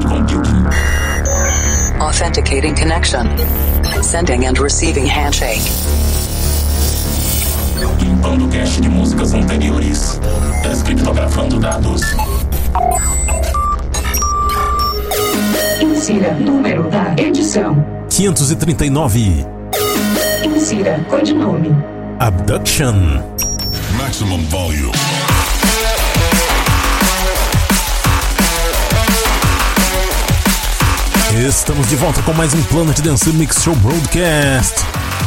cloud computing. Authenticating connection. Sending and receiving handshake. Limpando cache de músicas anteriores. Descriptografando dados. Insira número da edição. 539. Insira codinome. Abduction. Maximum volume. Estamos de volta com mais um Planet Dance Mix Show Broadcast.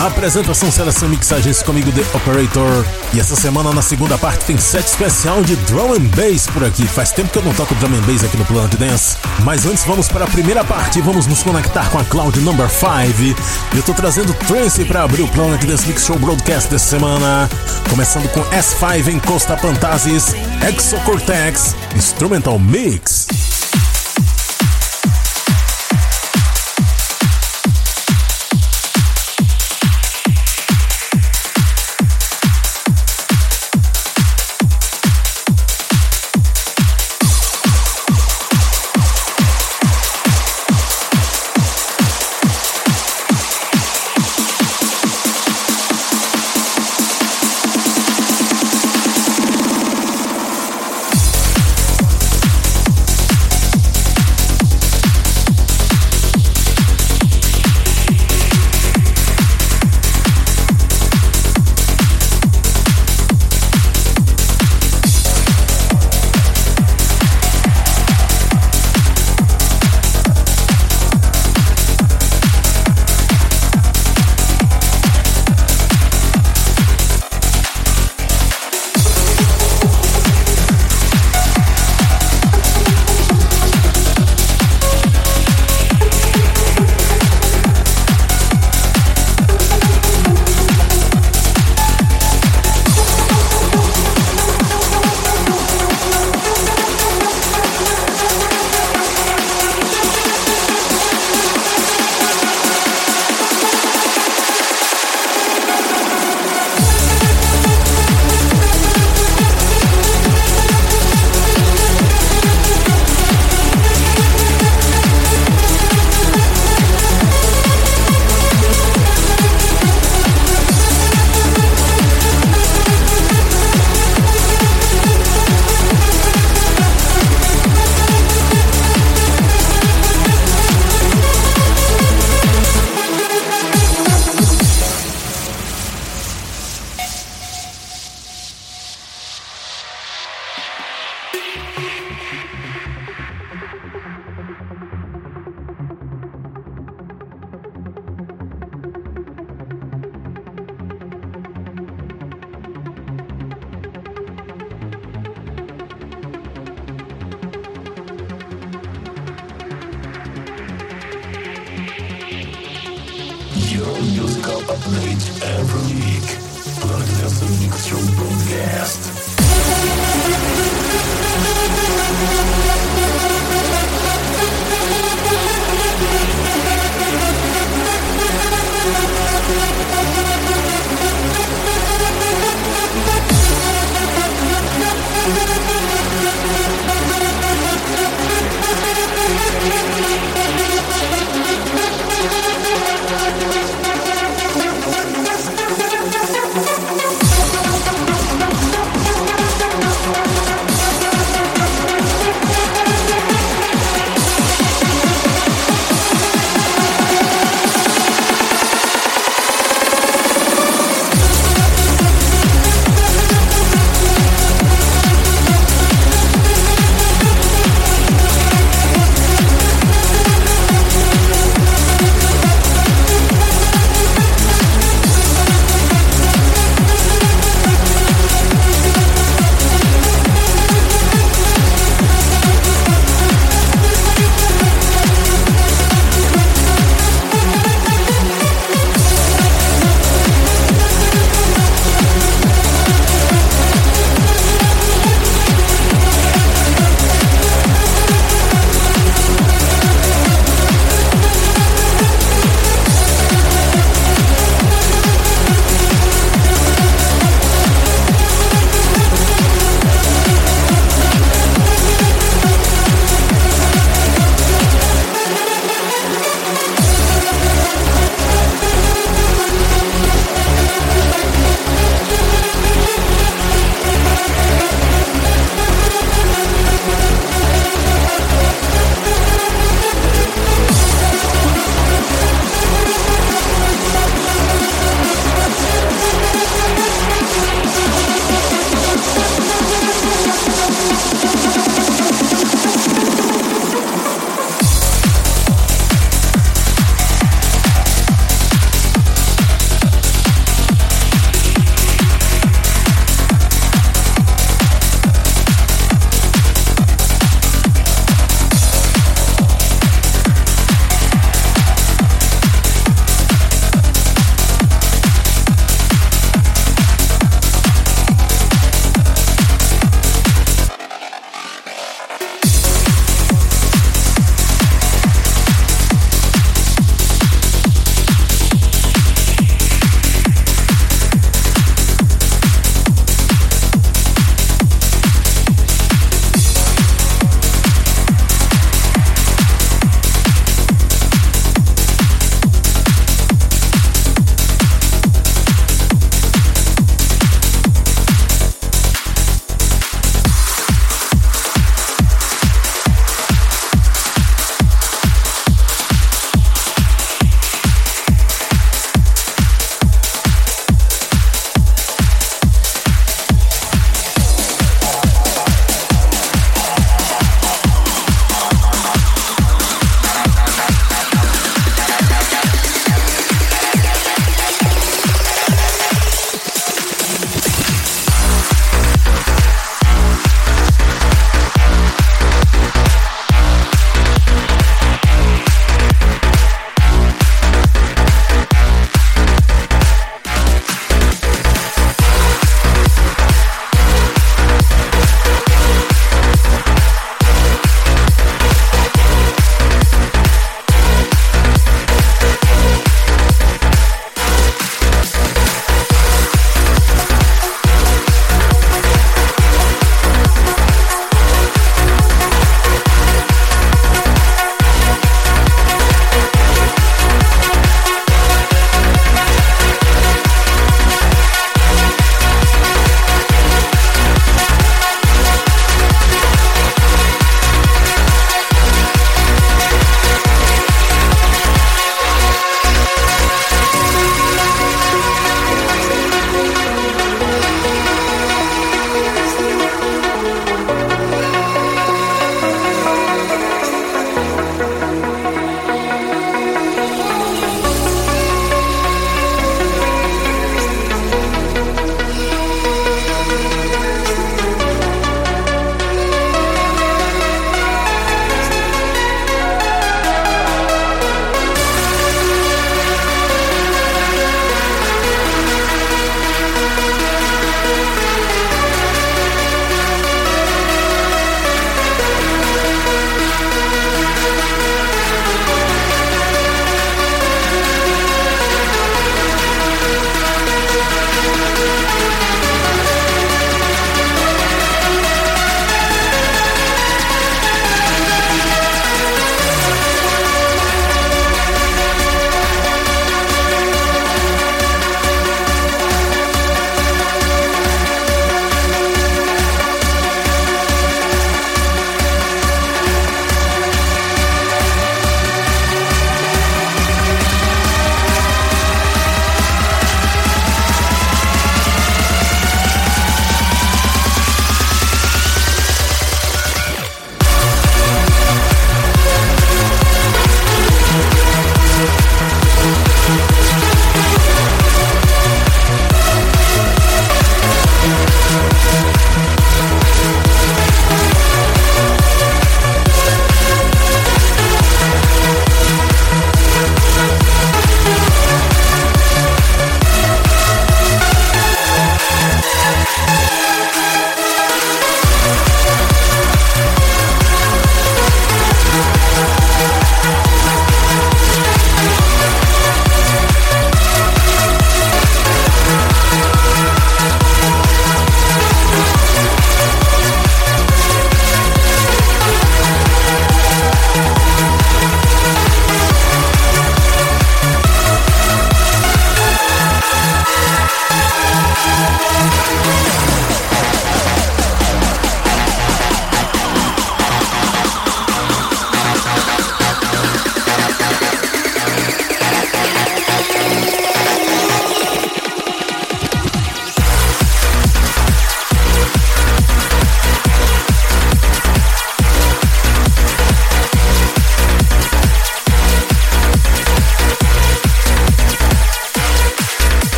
A apresentação, seleção mixagens comigo, The Operator. E essa semana, na segunda parte, tem set especial de Drum and Bass por aqui. Faz tempo que eu não toco Drum and Bass aqui no Planet Dance. Mas antes, vamos para a primeira parte vamos nos conectar com a Cloud Number 5. Eu tô trazendo Trance para abrir o Planet Dance Mix Show Broadcast dessa semana. Começando com S5 em Costa Pantazes, Exocortex, Instrumental Mix.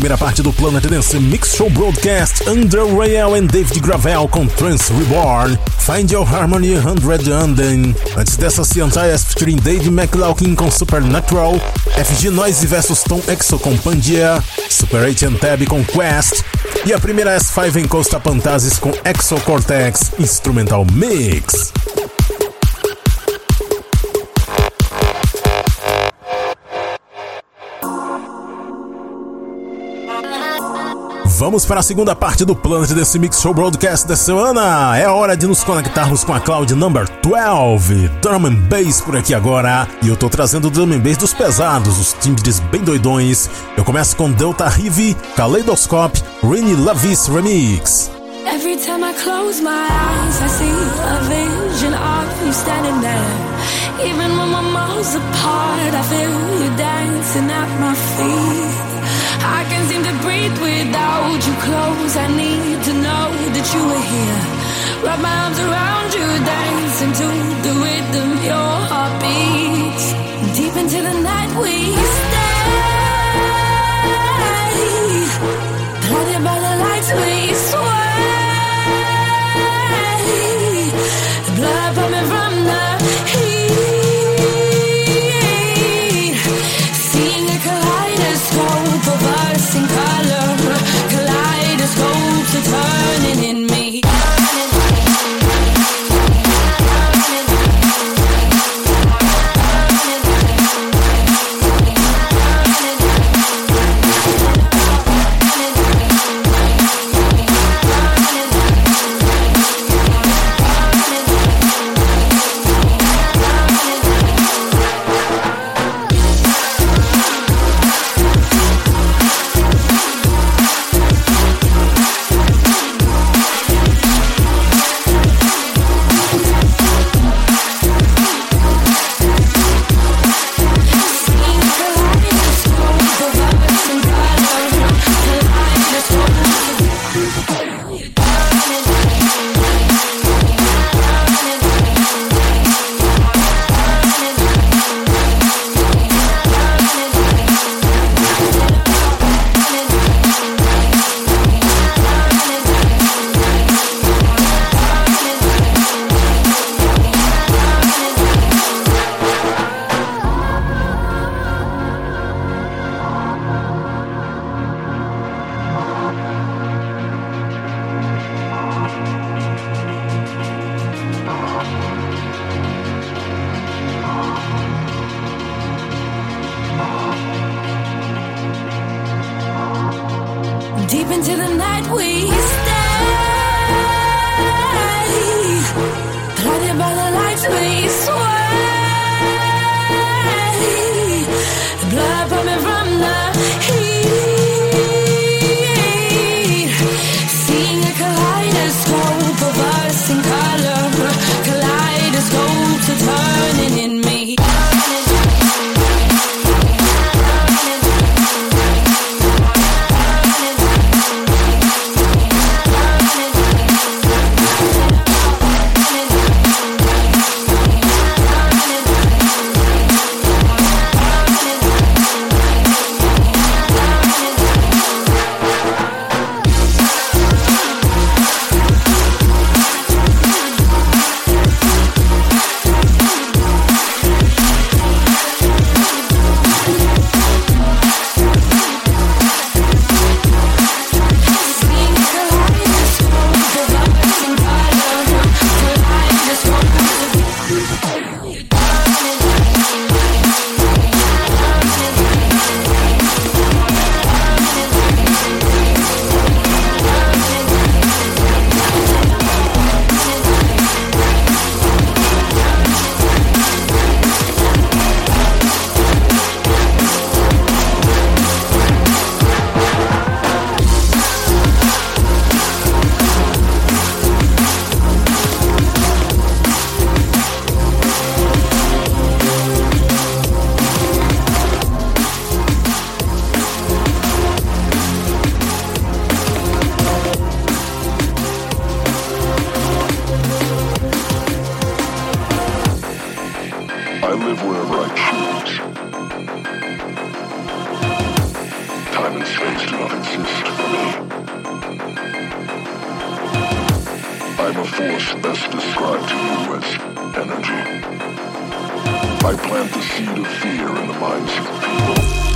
Primeira parte do Planet Dance Mix Show Broadcast, Andrew Royal e David Gravel com Trance Reborn, Find Your Harmony 100 Anden. Antes dessa, Ciantias featuring Dave McLaughlin com Supernatural, FG Noise vs Tom Exo com Pandia, Super 8 Tab com Quest, e a primeira S5 em Costa Pantasis com Exo Cortex Instrumental Mix. Vamos para a segunda parte do Planet desse Mix Show Broadcast da semana. É hora de nos conectarmos com a Cloud Number 12, Drum and Bass por aqui agora. E eu tô trazendo o Drum and Bass dos pesados, os timbres bem doidões. Eu começo com Delta Rive, Kaleidoscope, Rainy Lavis Remix. Every time I close my eyes, I see a vision of you standing there. Even when my apart, I feel you dancing at my feet. I can seem to breathe without you close. I need to know that you are here. Wrap my arms around you, dancing to the rhythm your. Deep into the night we stay. Blinded by the lights we sway. Blood pumping from I'm a force best described to you as energy. I plant the seed of fear in the minds of people.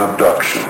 abduction.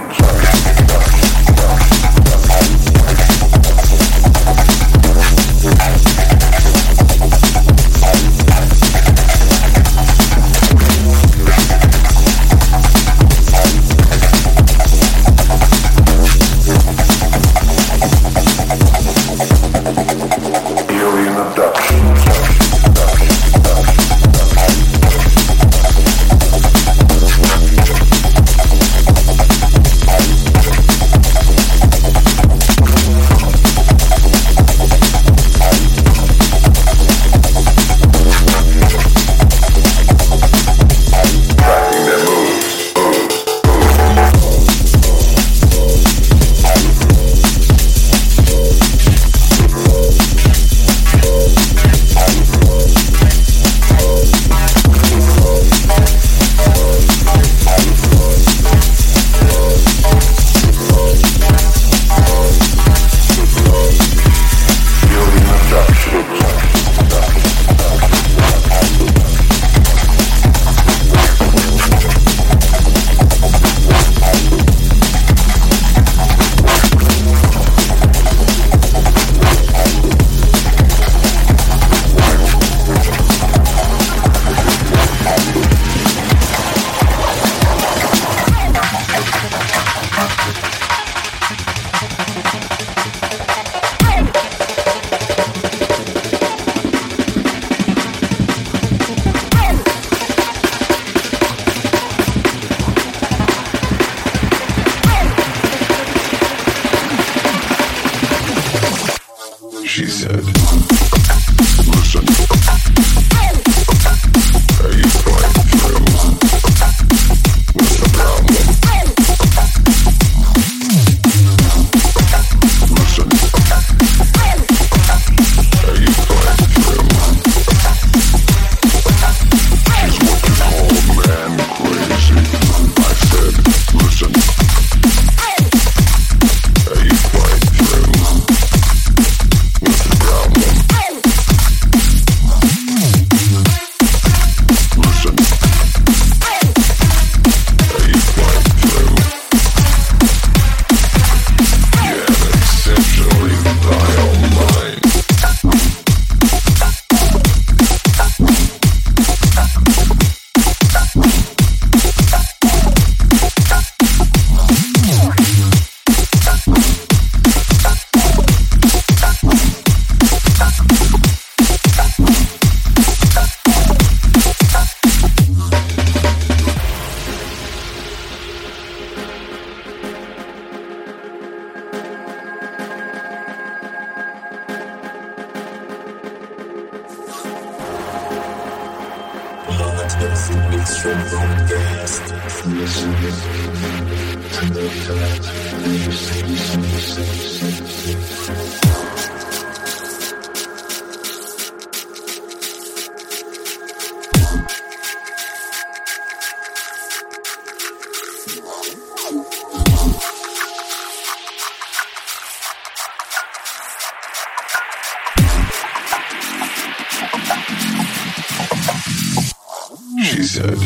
She said,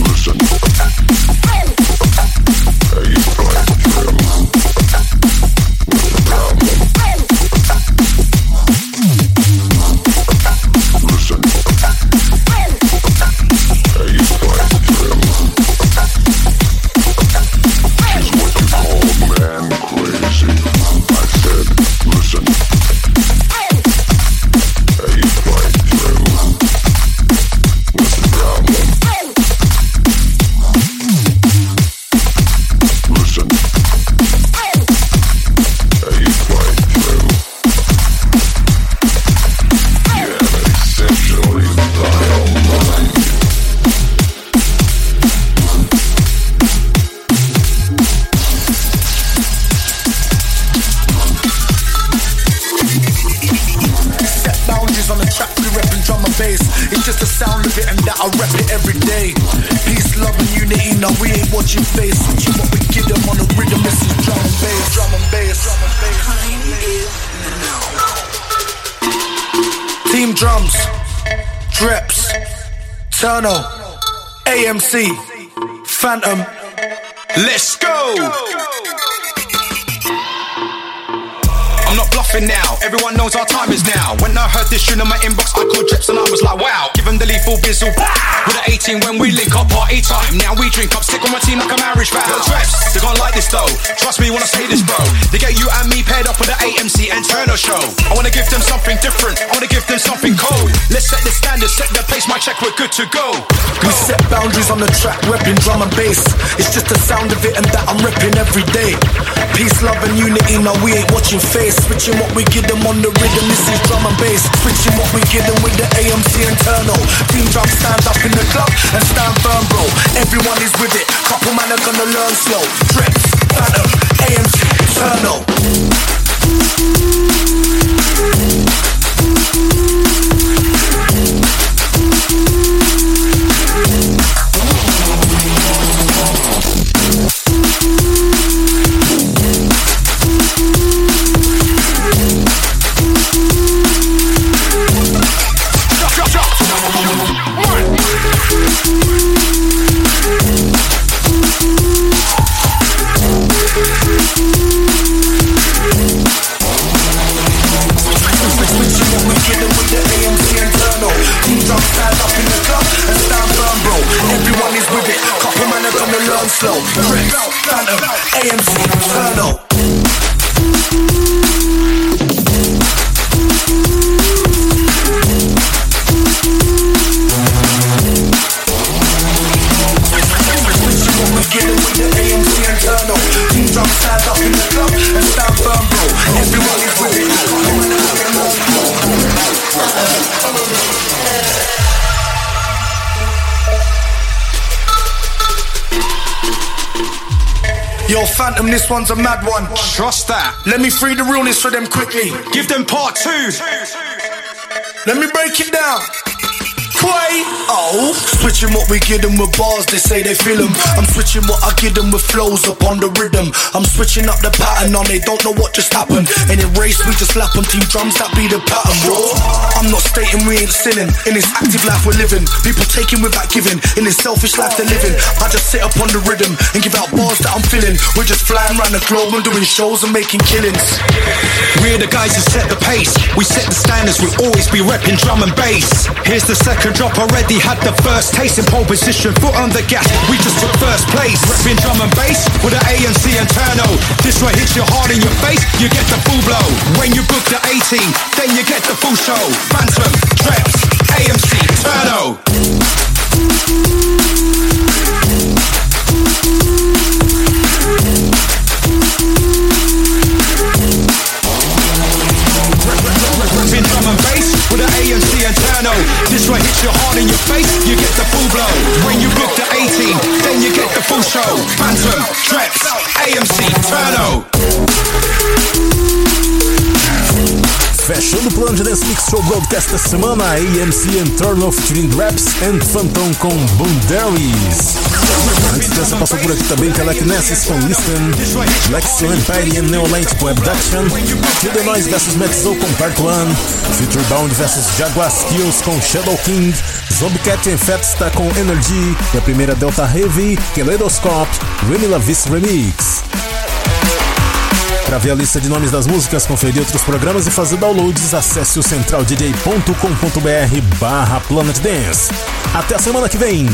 Listen. My team like a marriage vow. Jeps, they gon' like this though. Trust me when I say this, bro. They get you and me paired up with the AMC and Turner show. I wanna give them something different, my check, we're good to go. We set boundaries on the track, repping drum and bass. It's just the sound of it and that I'm repping every day. Peace, love, and unity. Now we ain't watching face. Switching what we give them on the rhythm. This is drum and bass. Switching what we give them with the AMC internal. Team drum stand up in the club and stand firm, bro. Everyone is with it. Couple man are gonna learn slow. Drips, Phantom, AMC internal. This one's a mad one. Trust that. Let me free the realness for them quickly. Give them part two. Let me break it down. Quay, oh. Switching what we give them with bars, they say they feel them I'm switching what I give them with flows upon the rhythm. I'm switching up the pattern on, they don't know what just happened. In a race, we just lap on team drums, that be the pattern, bro. I'm not stating we ain't sinning. In this active life we're living People taking without giving. In this selfish life they're living I just sit up on the rhythm And give out bars that I'm feeling. We're just flying around the globe and doing shows and making killings. We're the guys who set the pace. We set the standards, we'll always be repping drum and bass. Here's the second drop already had the first taste in pole position, foot on the gas. We just took first place, repping drum and bass with the ANC and Turno. This one hits you hard in your face, you get the full blow. When you book the 18, then you get the full show. Phantom, Dreps, AMC, Turno. Turno. This one hits your heart in your face, you get the full blow. When you book the 18, then you get the full show. Phantom, Dreps, AMC, Turno. Fechando o plano de Dance Mix Show Broadcast da semana, AMC and Turn Off featuring Raps and Phantom com Boonderries. Antes dessa passou por aqui também Telekinesis com Listen, Lexo Empire and Neolite com Abduction, Kill the Noise vs Metzo com Part 1, Future Bound vs Jaguar Skills com Shadow King, Zombie Cat and Fatsta com Energy. E a primeira Delta Heavy, Kaleidoscope, Remy Lavis Remix. Para ver a lista de nomes das músicas, conferir outros programas e fazer downloads, acesse o centraldj.com.br barra Planet Dance. Até a semana que vem!